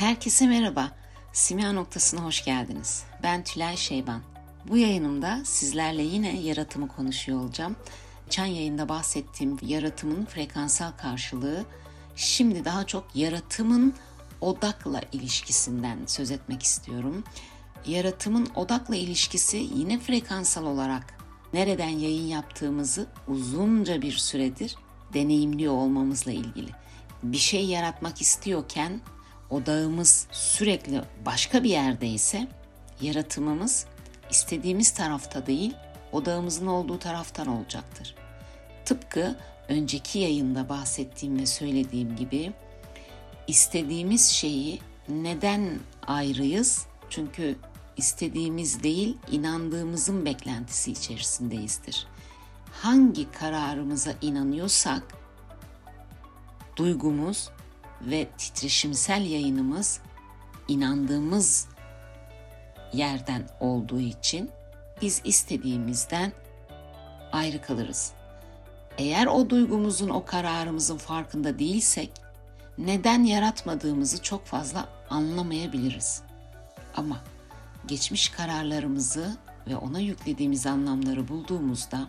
Herkese merhaba. Simya noktasına hoş geldiniz. Ben Tülay Şeyban. Bu yayınımda sizlerle yine yaratımı konuşuyor olacağım. Çan yayında bahsettiğim yaratımın frekansal karşılığı şimdi daha çok yaratımın odakla ilişkisinden söz etmek istiyorum. Yaratımın odakla ilişkisi yine frekansal olarak nereden yayın yaptığımızı uzunca bir süredir deneyimliyor olmamızla ilgili. Bir şey yaratmak istiyorken odağımız sürekli başka bir yerdeyse yaratımımız istediğimiz tarafta değil odağımızın olduğu taraftan olacaktır. Tıpkı önceki yayında bahsettiğim ve söylediğim gibi istediğimiz şeyi neden ayrıyız? Çünkü istediğimiz değil, inandığımızın beklentisi içerisindeyizdir. Hangi kararımıza inanıyorsak duygumuz ve titreşimsel yayınımız inandığımız yerden olduğu için biz istediğimizden ayrı kalırız. Eğer o duygumuzun, o kararımızın farkında değilsek neden yaratmadığımızı çok fazla anlamayabiliriz. Ama geçmiş kararlarımızı ve ona yüklediğimiz anlamları bulduğumuzda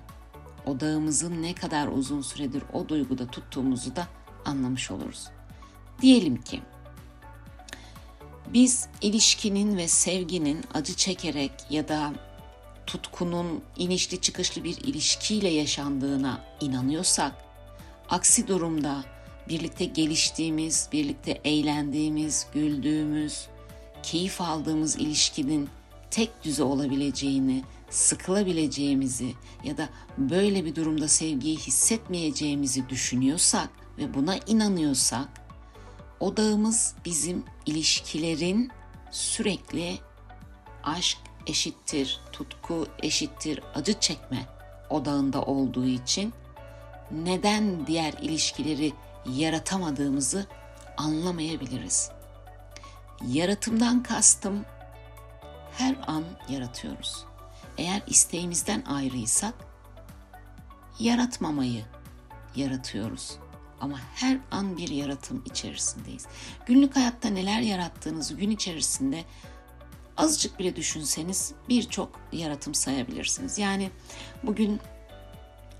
odağımızın ne kadar uzun süredir o duyguda tuttuğumuzu da anlamış oluruz. Diyelim ki biz ilişkinin ve sevginin acı çekerek ya da tutkunun inişli çıkışlı bir ilişkiyle yaşandığına inanıyorsak, aksi durumda birlikte geliştiğimiz, birlikte eğlendiğimiz, güldüğümüz, keyif aldığımız ilişkinin tek düze olabileceğini, sıkılabileceğimizi ya da böyle bir durumda sevgiyi hissetmeyeceğimizi düşünüyorsak ve buna inanıyorsak odağımız bizim ilişkilerin sürekli aşk eşittir, tutku eşittir, acı çekme odağında olduğu için neden diğer ilişkileri yaratamadığımızı anlamayabiliriz. Yaratımdan kastım her an yaratıyoruz. Eğer isteğimizden ayrıysak yaratmamayı yaratıyoruz. Ama her an bir yaratım içerisindeyiz. Günlük hayatta neler yarattığınızı gün içerisinde azıcık bile düşünseniz birçok yaratım sayabilirsiniz. Yani bugün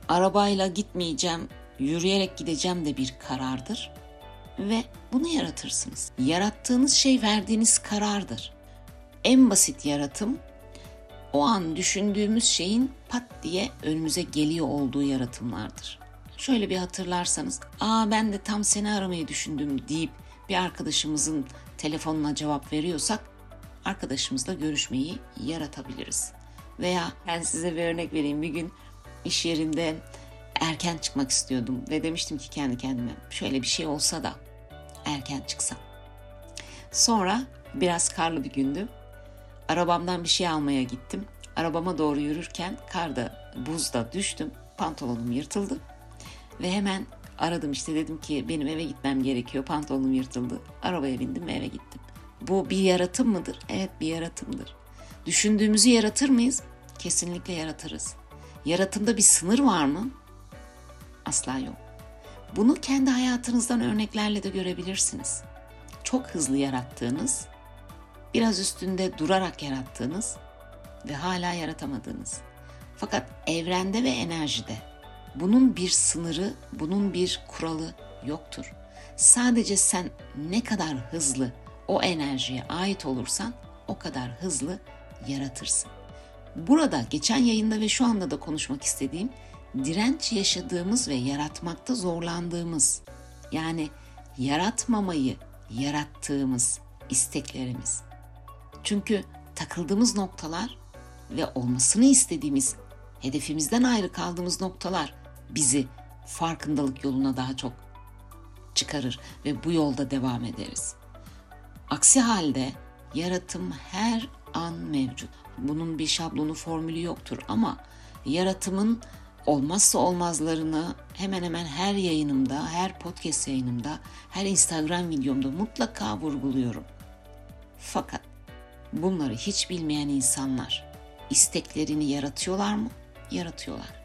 arabayla gitmeyeceğim, yürüyerek gideceğim de bir karardır ve bunu yaratırsınız. Yarattığınız şey verdiğiniz karardır. En basit yaratım o an düşündüğümüz şeyin pat diye önümüze geliyor olduğu yaratımlardır. Şöyle bir hatırlarsanız, "Aa ben de tam seni aramayı düşündüm." deyip bir arkadaşımızın telefonuna cevap veriyorsak arkadaşımızla görüşmeyi yaratabiliriz. Veya ben size bir örnek vereyim. Bir gün iş yerinde erken çıkmak istiyordum ve demiştim ki kendi kendime şöyle bir şey olsa da erken çıksam. Sonra biraz karlı bir gündü. Arabamdan bir şey almaya gittim. Arabama doğru yürürken karda, buzda düştüm. Pantolonum yırtıldı. Ve hemen aradım işte dedim ki benim eve gitmem gerekiyor. Pantolonum yırtıldı. Arabaya bindim ve eve gittim. Bu bir yaratım mıdır? Evet bir yaratımdır. Düşündüğümüzü yaratır mıyız? Kesinlikle yaratırız. Yaratımda bir sınır var mı? Asla yok. Bunu kendi hayatınızdan örneklerle de görebilirsiniz. Çok hızlı yarattığınız, biraz üstünde durarak yarattığınız ve hala yaratamadığınız. Fakat evrende ve enerjide bunun bir sınırı, bunun bir kuralı yoktur. Sadece sen ne kadar hızlı o enerjiye ait olursan o kadar hızlı yaratırsın. Burada geçen yayında ve şu anda da konuşmak istediğim direnç yaşadığımız ve yaratmakta zorlandığımız yani yaratmamayı yarattığımız isteklerimiz. Çünkü takıldığımız noktalar ve olmasını istediğimiz hedefimizden ayrı kaldığımız noktalar bizi farkındalık yoluna daha çok çıkarır ve bu yolda devam ederiz. Aksi halde yaratım her an mevcut. Bunun bir şablonu formülü yoktur ama yaratımın olmazsa olmazlarını hemen hemen her yayınımda, her podcast yayınımda, her Instagram videomda mutlaka vurguluyorum. Fakat bunları hiç bilmeyen insanlar isteklerini yaratıyorlar mı? Yaratıyorlar.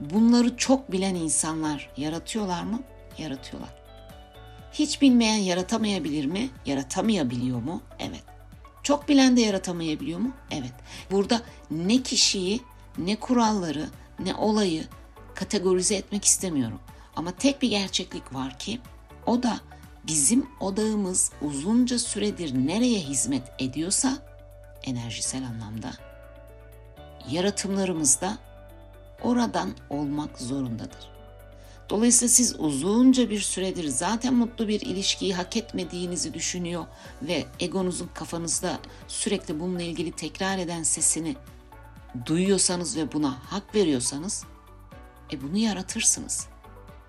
Bunları çok bilen insanlar yaratıyorlar mı? Yaratıyorlar. Hiç bilmeyen yaratamayabilir mi? Yaratamayabiliyor mu? Evet. Çok bilen de yaratamayabiliyor mu? Evet. Burada ne kişiyi, ne kuralları, ne olayı kategorize etmek istemiyorum. Ama tek bir gerçeklik var ki o da bizim odağımız uzunca süredir nereye hizmet ediyorsa enerjisel anlamda yaratımlarımız da oradan olmak zorundadır. Dolayısıyla siz uzunca bir süredir zaten mutlu bir ilişkiyi hak etmediğinizi düşünüyor ve egonuzun kafanızda sürekli bununla ilgili tekrar eden sesini duyuyorsanız ve buna hak veriyorsanız e bunu yaratırsınız.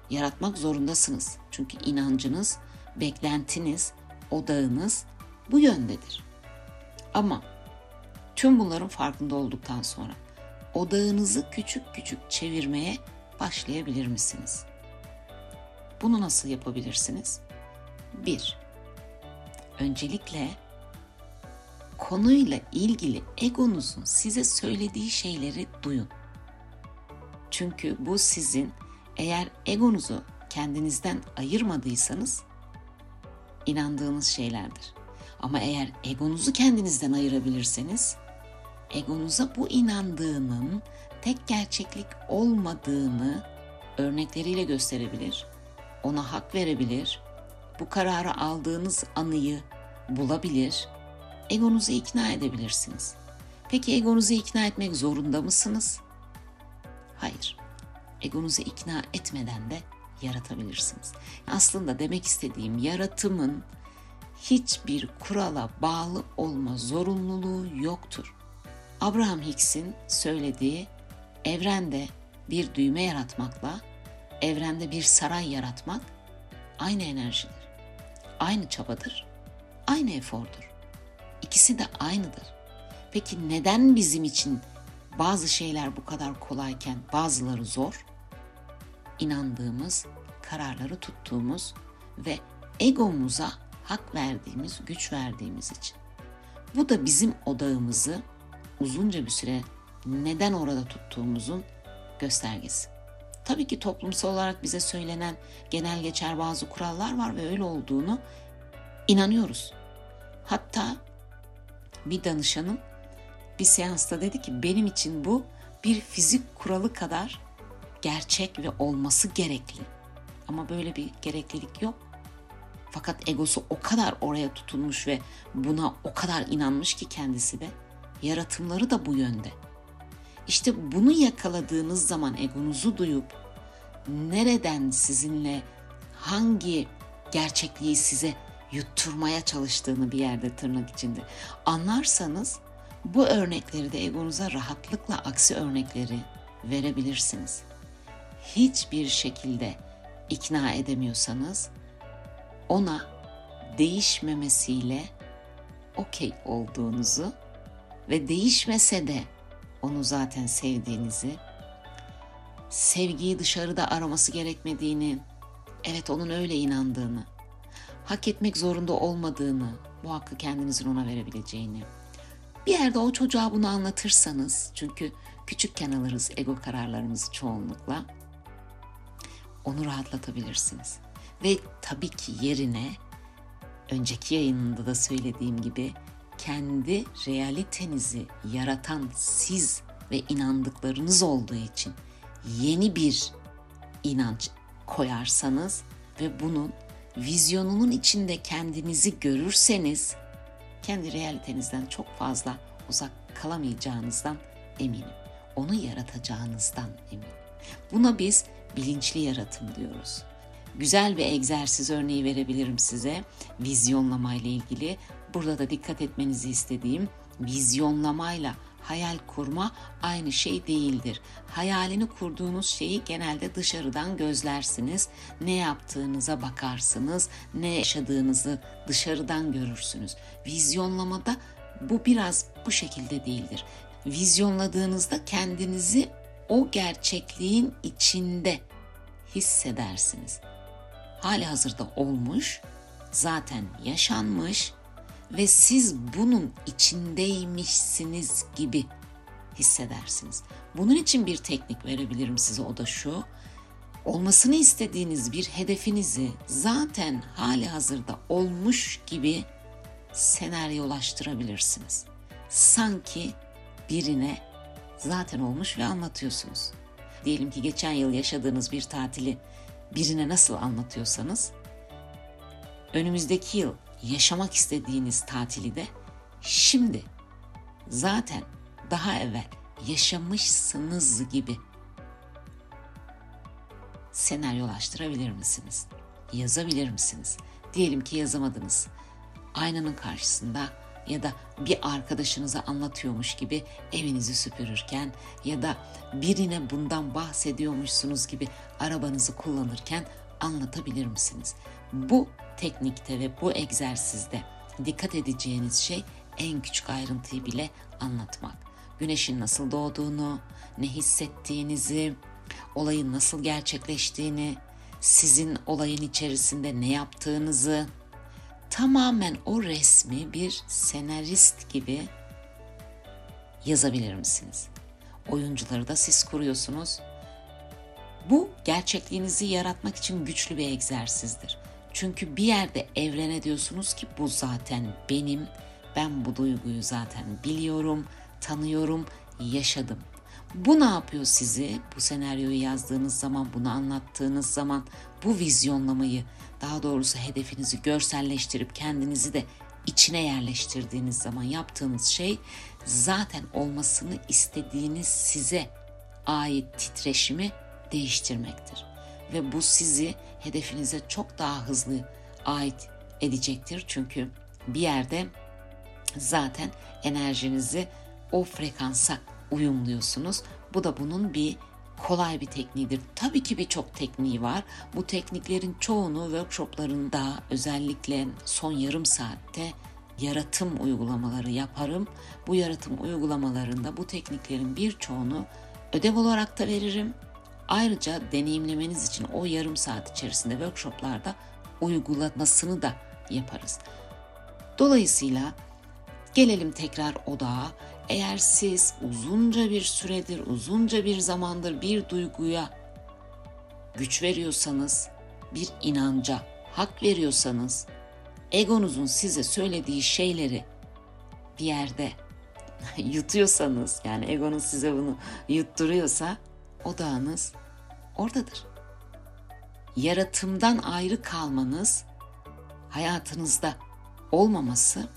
Yaratmak zorundasınız. Çünkü inancınız, beklentiniz, odağınız bu yöndedir. Ama tüm bunların farkında olduktan sonra odağınızı küçük küçük çevirmeye başlayabilir misiniz? Bunu nasıl yapabilirsiniz? 1. Öncelikle konuyla ilgili egonuzun size söylediği şeyleri duyun. Çünkü bu sizin eğer egonuzu kendinizden ayırmadıysanız inandığınız şeylerdir. Ama eğer egonuzu kendinizden ayırabilirseniz egonuza bu inandığının tek gerçeklik olmadığını örnekleriyle gösterebilir, ona hak verebilir, bu kararı aldığınız anıyı bulabilir, egonuzu ikna edebilirsiniz. Peki egonuzu ikna etmek zorunda mısınız? Hayır. Egonuzu ikna etmeden de yaratabilirsiniz. Aslında demek istediğim yaratımın hiçbir kurala bağlı olma zorunluluğu yoktur. Abraham Hicks'in söylediği evrende bir düğme yaratmakla evrende bir saray yaratmak aynı enerjidir. Aynı çabadır. Aynı efordur. İkisi de aynıdır. Peki neden bizim için bazı şeyler bu kadar kolayken bazıları zor? İnandığımız, kararları tuttuğumuz ve egomuza hak verdiğimiz, güç verdiğimiz için. Bu da bizim odağımızı uzunca bir süre neden orada tuttuğumuzun göstergesi. Tabii ki toplumsal olarak bize söylenen genel geçer bazı kurallar var ve öyle olduğunu inanıyoruz. Hatta bir danışanım bir seansta dedi ki benim için bu bir fizik kuralı kadar gerçek ve olması gerekli. Ama böyle bir gereklilik yok. Fakat egosu o kadar oraya tutunmuş ve buna o kadar inanmış ki kendisi de yaratımları da bu yönde. İşte bunu yakaladığınız zaman egonuzu duyup nereden sizinle hangi gerçekliği size yutturmaya çalıştığını bir yerde tırnak içinde anlarsanız bu örnekleri de egonuza rahatlıkla aksi örnekleri verebilirsiniz. Hiçbir şekilde ikna edemiyorsanız ona değişmemesiyle okey olduğunuzu ve değişmese de onu zaten sevdiğinizi, sevgiyi dışarıda araması gerekmediğini, evet onun öyle inandığını, hak etmek zorunda olmadığını, bu hakkı kendinizin ona verebileceğini. Bir yerde o çocuğa bunu anlatırsanız, çünkü küçükken alırız ego kararlarımızı çoğunlukla, onu rahatlatabilirsiniz. Ve tabii ki yerine önceki yayınında da söylediğim gibi kendi realitenizi yaratan siz ve inandıklarınız olduğu için yeni bir inanç koyarsanız ve bunun vizyonunun içinde kendinizi görürseniz kendi realitenizden çok fazla uzak kalamayacağınızdan eminim. Onu yaratacağınızdan eminim. Buna biz bilinçli yaratım diyoruz. Güzel bir egzersiz örneği verebilirim size vizyonlama ilgili. Burada da dikkat etmenizi istediğim vizyonlamayla hayal kurma aynı şey değildir. Hayalini kurduğunuz şeyi genelde dışarıdan gözlersiniz. Ne yaptığınıza bakarsınız, ne yaşadığınızı dışarıdan görürsünüz. Vizyonlamada bu biraz bu şekilde değildir. Vizyonladığınızda kendinizi o gerçekliğin içinde hissedersiniz. Hali hazırda olmuş, zaten yaşanmış ve siz bunun içindeymişsiniz gibi hissedersiniz. Bunun için bir teknik verebilirim size o da şu. olmasını istediğiniz bir hedefinizi zaten hali hazırda olmuş gibi senaryolaştırabilirsiniz. Sanki birine zaten olmuş ve anlatıyorsunuz. Diyelim ki geçen yıl yaşadığınız bir tatili birine nasıl anlatıyorsanız önümüzdeki yıl yaşamak istediğiniz tatili de şimdi zaten daha evvel yaşamışsınız gibi senaryolaştırabilir misiniz? Yazabilir misiniz? Diyelim ki yazamadınız. Aynanın karşısında ya da bir arkadaşınıza anlatıyormuş gibi evinizi süpürürken ya da birine bundan bahsediyormuşsunuz gibi arabanızı kullanırken anlatabilir misiniz? Bu teknikte ve bu egzersizde dikkat edeceğiniz şey en küçük ayrıntıyı bile anlatmak. Güneşin nasıl doğduğunu, ne hissettiğinizi, olayın nasıl gerçekleştiğini, sizin olayın içerisinde ne yaptığınızı, tamamen o resmi bir senarist gibi yazabilir misiniz? Oyuncuları da siz kuruyorsunuz. Bu gerçekliğinizi yaratmak için güçlü bir egzersizdir. Çünkü bir yerde evrene diyorsunuz ki bu zaten benim, ben bu duyguyu zaten biliyorum, tanıyorum, yaşadım. Bu ne yapıyor sizi? Bu senaryoyu yazdığınız zaman, bunu anlattığınız zaman bu vizyonlamayı, daha doğrusu hedefinizi görselleştirip kendinizi de içine yerleştirdiğiniz zaman yaptığınız şey zaten olmasını istediğiniz size ait titreşimi değiştirmektir. Ve bu sizi hedefinize çok daha hızlı ait edecektir. Çünkü bir yerde zaten enerjinizi o frekansa uyumluyorsunuz. Bu da bunun bir kolay bir tekniğidir. Tabii ki birçok tekniği var. Bu tekniklerin çoğunu workshoplarında özellikle son yarım saatte yaratım uygulamaları yaparım. Bu yaratım uygulamalarında bu tekniklerin birçoğunu ödev olarak da veririm. Ayrıca deneyimlemeniz için o yarım saat içerisinde workshoplarda uygulamasını da yaparız. Dolayısıyla gelelim tekrar odağa. Eğer siz uzunca bir süredir, uzunca bir zamandır bir duyguya güç veriyorsanız, bir inanca hak veriyorsanız, egonuzun size söylediği şeyleri bir yerde yutuyorsanız, yani egonuz size bunu yutturuyorsa odağınız oradadır. Yaratımdan ayrı kalmanız hayatınızda olmaması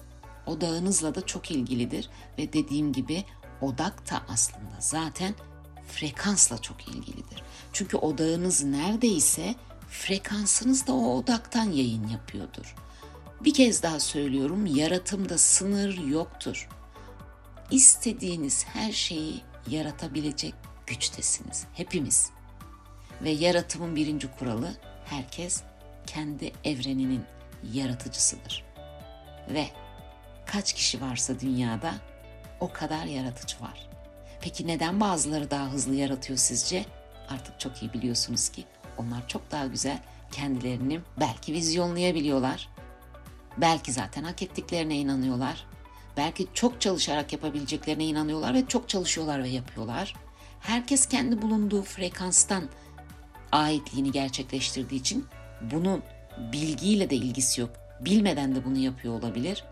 odağınızla da çok ilgilidir ve dediğim gibi odak da aslında zaten frekansla çok ilgilidir. Çünkü odağınız neredeyse frekansınız da o odaktan yayın yapıyordur. Bir kez daha söylüyorum, yaratımda sınır yoktur. İstediğiniz her şeyi yaratabilecek güçtesiniz hepimiz. Ve yaratımın birinci kuralı herkes kendi evreninin yaratıcısıdır. Ve kaç kişi varsa dünyada o kadar yaratıcı var. Peki neden bazıları daha hızlı yaratıyor sizce? Artık çok iyi biliyorsunuz ki onlar çok daha güzel kendilerini belki vizyonlayabiliyorlar. Belki zaten hak ettiklerine inanıyorlar. Belki çok çalışarak yapabileceklerine inanıyorlar ve çok çalışıyorlar ve yapıyorlar. Herkes kendi bulunduğu frekanstan aitliğini gerçekleştirdiği için bunun bilgiyle de ilgisi yok. Bilmeden de bunu yapıyor olabilir.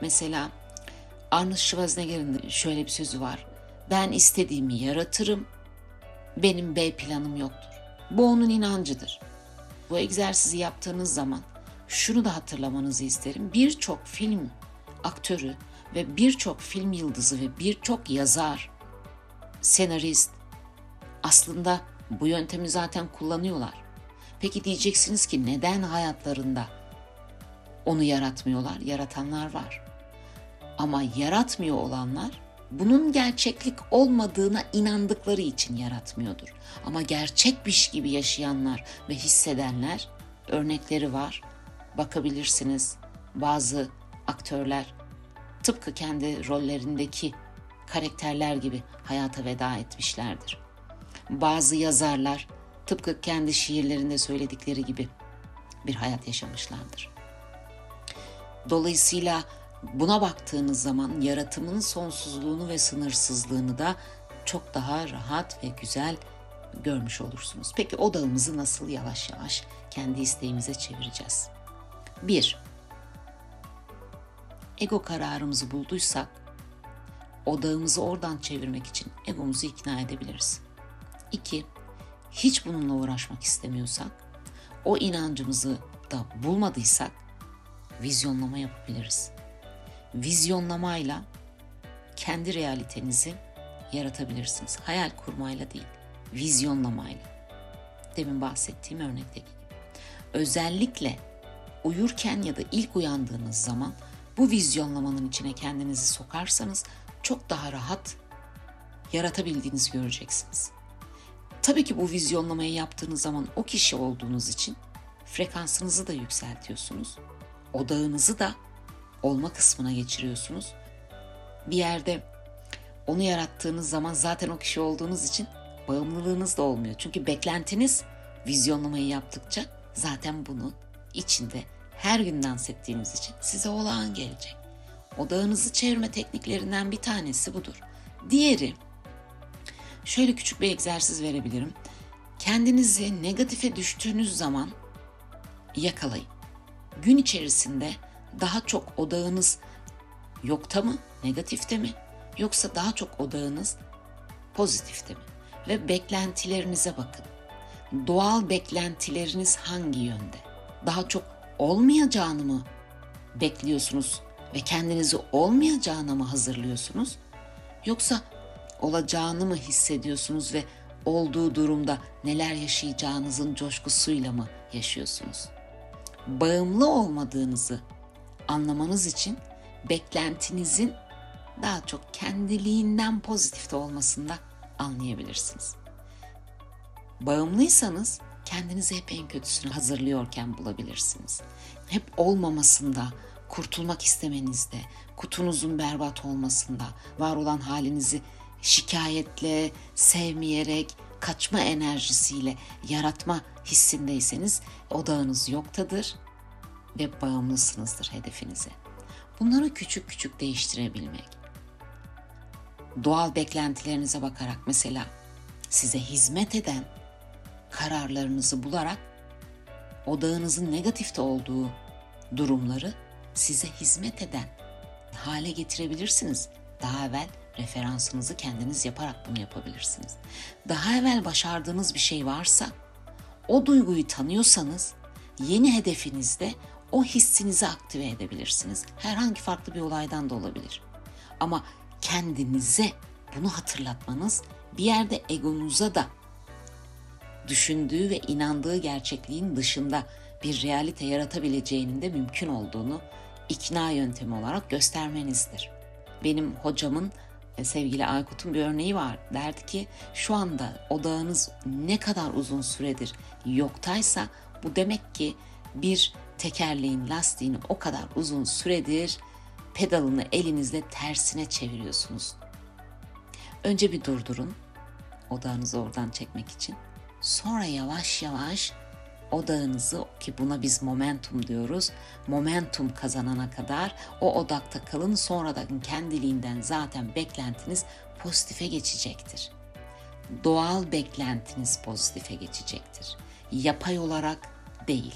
Mesela Arnold Schwarzenegger'in şöyle bir sözü var. Ben istediğimi yaratırım. Benim B planım yoktur. Bu onun inancıdır. Bu egzersizi yaptığınız zaman şunu da hatırlamanızı isterim. Birçok film aktörü ve birçok film yıldızı ve birçok yazar, senarist aslında bu yöntemi zaten kullanıyorlar. Peki diyeceksiniz ki neden hayatlarında onu yaratmıyorlar? Yaratanlar var. Ama yaratmıyor olanlar bunun gerçeklik olmadığına inandıkları için yaratmıyordur. Ama gerçekmiş gibi yaşayanlar ve hissedenler örnekleri var. Bakabilirsiniz. Bazı aktörler tıpkı kendi rollerindeki karakterler gibi hayata veda etmişlerdir. Bazı yazarlar tıpkı kendi şiirlerinde söyledikleri gibi bir hayat yaşamışlardır. Dolayısıyla buna baktığınız zaman yaratımın sonsuzluğunu ve sınırsızlığını da çok daha rahat ve güzel görmüş olursunuz. Peki odağımızı nasıl yavaş yavaş kendi isteğimize çevireceğiz? 1. Ego kararımızı bulduysak odağımızı oradan çevirmek için egomuzu ikna edebiliriz. 2. Hiç bununla uğraşmak istemiyorsak, o inancımızı da bulmadıysak vizyonlama yapabiliriz. Vizyonlamayla kendi realitenizi yaratabilirsiniz. Hayal kurmayla değil, vizyonlamayla. Demin bahsettiğim örnekteki gibi. Özellikle uyurken ya da ilk uyandığınız zaman bu vizyonlamanın içine kendinizi sokarsanız çok daha rahat yaratabildiğinizi göreceksiniz. Tabii ki bu vizyonlamayı yaptığınız zaman o kişi olduğunuz için frekansınızı da yükseltiyorsunuz. Odağınızı da olma kısmına geçiriyorsunuz. Bir yerde onu yarattığınız zaman zaten o kişi olduğunuz için bağımlılığınız da olmuyor. Çünkü beklentiniz vizyonlamayı yaptıkça zaten bunu içinde her gün dans ettiğiniz için size olağan gelecek. Odağınızı çevirme tekniklerinden bir tanesi budur. Diğeri şöyle küçük bir egzersiz verebilirim. Kendinizi negatife düştüğünüz zaman yakalayın. Gün içerisinde daha çok odağınız yokta mı, negatifte mi yoksa daha çok odağınız pozitifte mi? Ve beklentilerinize bakın. Doğal beklentileriniz hangi yönde? Daha çok olmayacağını mı bekliyorsunuz ve kendinizi olmayacağına mı hazırlıyorsunuz? Yoksa olacağını mı hissediyorsunuz ve olduğu durumda neler yaşayacağınızın coşkusuyla mı yaşıyorsunuz? Bağımlı olmadığınızı anlamanız için beklentinizin daha çok kendiliğinden pozitifte olmasında anlayabilirsiniz. Bağımlıysanız kendinizi hep en kötüsünü hazırlıyorken bulabilirsiniz. Hep olmamasında, kurtulmak istemenizde, kutunuzun berbat olmasında, var olan halinizi şikayetle, sevmeyerek, kaçma enerjisiyle yaratma hissindeyseniz odağınız yoktadır ve bağımlısınızdır hedefinize. Bunları küçük küçük değiştirebilmek. Doğal beklentilerinize bakarak mesela size hizmet eden kararlarınızı bularak odağınızın negatifte olduğu durumları size hizmet eden hale getirebilirsiniz. Daha evvel referansınızı kendiniz yaparak bunu yapabilirsiniz. Daha evvel başardığınız bir şey varsa o duyguyu tanıyorsanız yeni hedefinizde o hissinizi aktive edebilirsiniz. Herhangi farklı bir olaydan da olabilir. Ama kendinize bunu hatırlatmanız bir yerde egonuza da düşündüğü ve inandığı gerçekliğin dışında bir realite yaratabileceğinin de mümkün olduğunu ikna yöntemi olarak göstermenizdir. Benim hocamın sevgili Aykut'un bir örneği var. Derdi ki şu anda odağınız ne kadar uzun süredir yoktaysa bu demek ki bir tekerleğin lastiğini o kadar uzun süredir pedalını elinizle tersine çeviriyorsunuz. Önce bir durdurun odağınızı oradan çekmek için. Sonra yavaş yavaş odağınızı ki buna biz momentum diyoruz. Momentum kazanana kadar o odakta kalın. Sonradan kendiliğinden zaten beklentiniz pozitife geçecektir. Doğal beklentiniz pozitife geçecektir. Yapay olarak değil.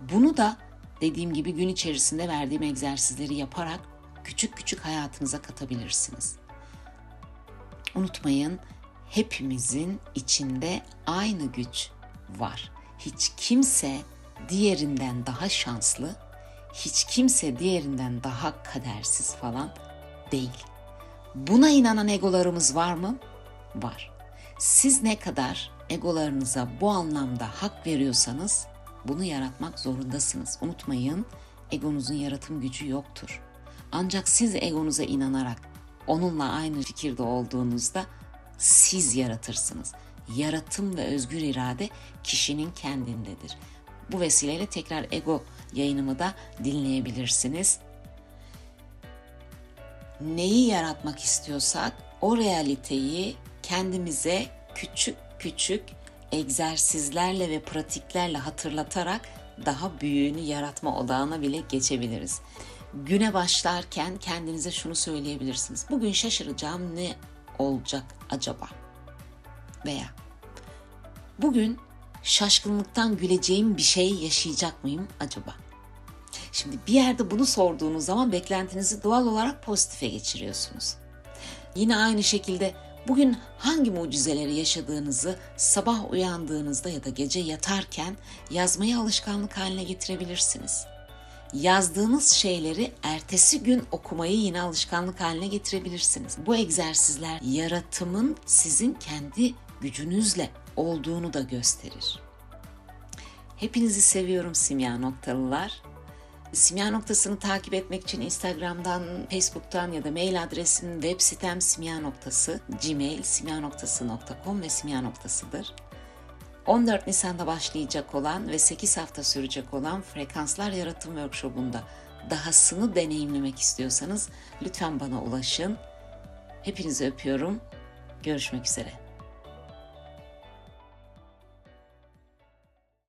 Bunu da dediğim gibi gün içerisinde verdiğim egzersizleri yaparak küçük küçük hayatınıza katabilirsiniz. Unutmayın hepimizin içinde aynı güç var. Hiç kimse diğerinden daha şanslı, hiç kimse diğerinden daha kadersiz falan değil. Buna inanan egolarımız var mı? Var. Siz ne kadar egolarınıza bu anlamda hak veriyorsanız bunu yaratmak zorundasınız. Unutmayın, egonuzun yaratım gücü yoktur. Ancak siz egonuza inanarak onunla aynı fikirde olduğunuzda siz yaratırsınız. Yaratım ve özgür irade kişinin kendindedir. Bu vesileyle tekrar ego yayınımı da dinleyebilirsiniz. Neyi yaratmak istiyorsak o realiteyi kendimize küçük küçük egzersizlerle ve pratiklerle hatırlatarak daha büyüğünü yaratma odağına bile geçebiliriz. Güne başlarken kendinize şunu söyleyebilirsiniz. Bugün şaşıracağım ne olacak acaba? Veya Bugün şaşkınlıktan güleceğim bir şey yaşayacak mıyım acaba? Şimdi bir yerde bunu sorduğunuz zaman beklentinizi doğal olarak pozitife geçiriyorsunuz. Yine aynı şekilde bugün hangi mucizeleri yaşadığınızı sabah uyandığınızda ya da gece yatarken yazmayı alışkanlık haline getirebilirsiniz. Yazdığınız şeyleri ertesi gün okumayı yine alışkanlık haline getirebilirsiniz. Bu egzersizler yaratımın sizin kendi gücünüzle olduğunu da gösterir. Hepinizi seviyorum simya noktalılar. Simya noktasını takip etmek için Instagram'dan, Facebook'tan ya da mail adresim web sitem simya noktası, gmail simya.com ve simya noktasıdır. 14 Nisan'da başlayacak olan ve 8 hafta sürecek olan Frekanslar Yaratım Workshop'unda dahasını deneyimlemek istiyorsanız lütfen bana ulaşın. Hepinizi öpüyorum. Görüşmek üzere.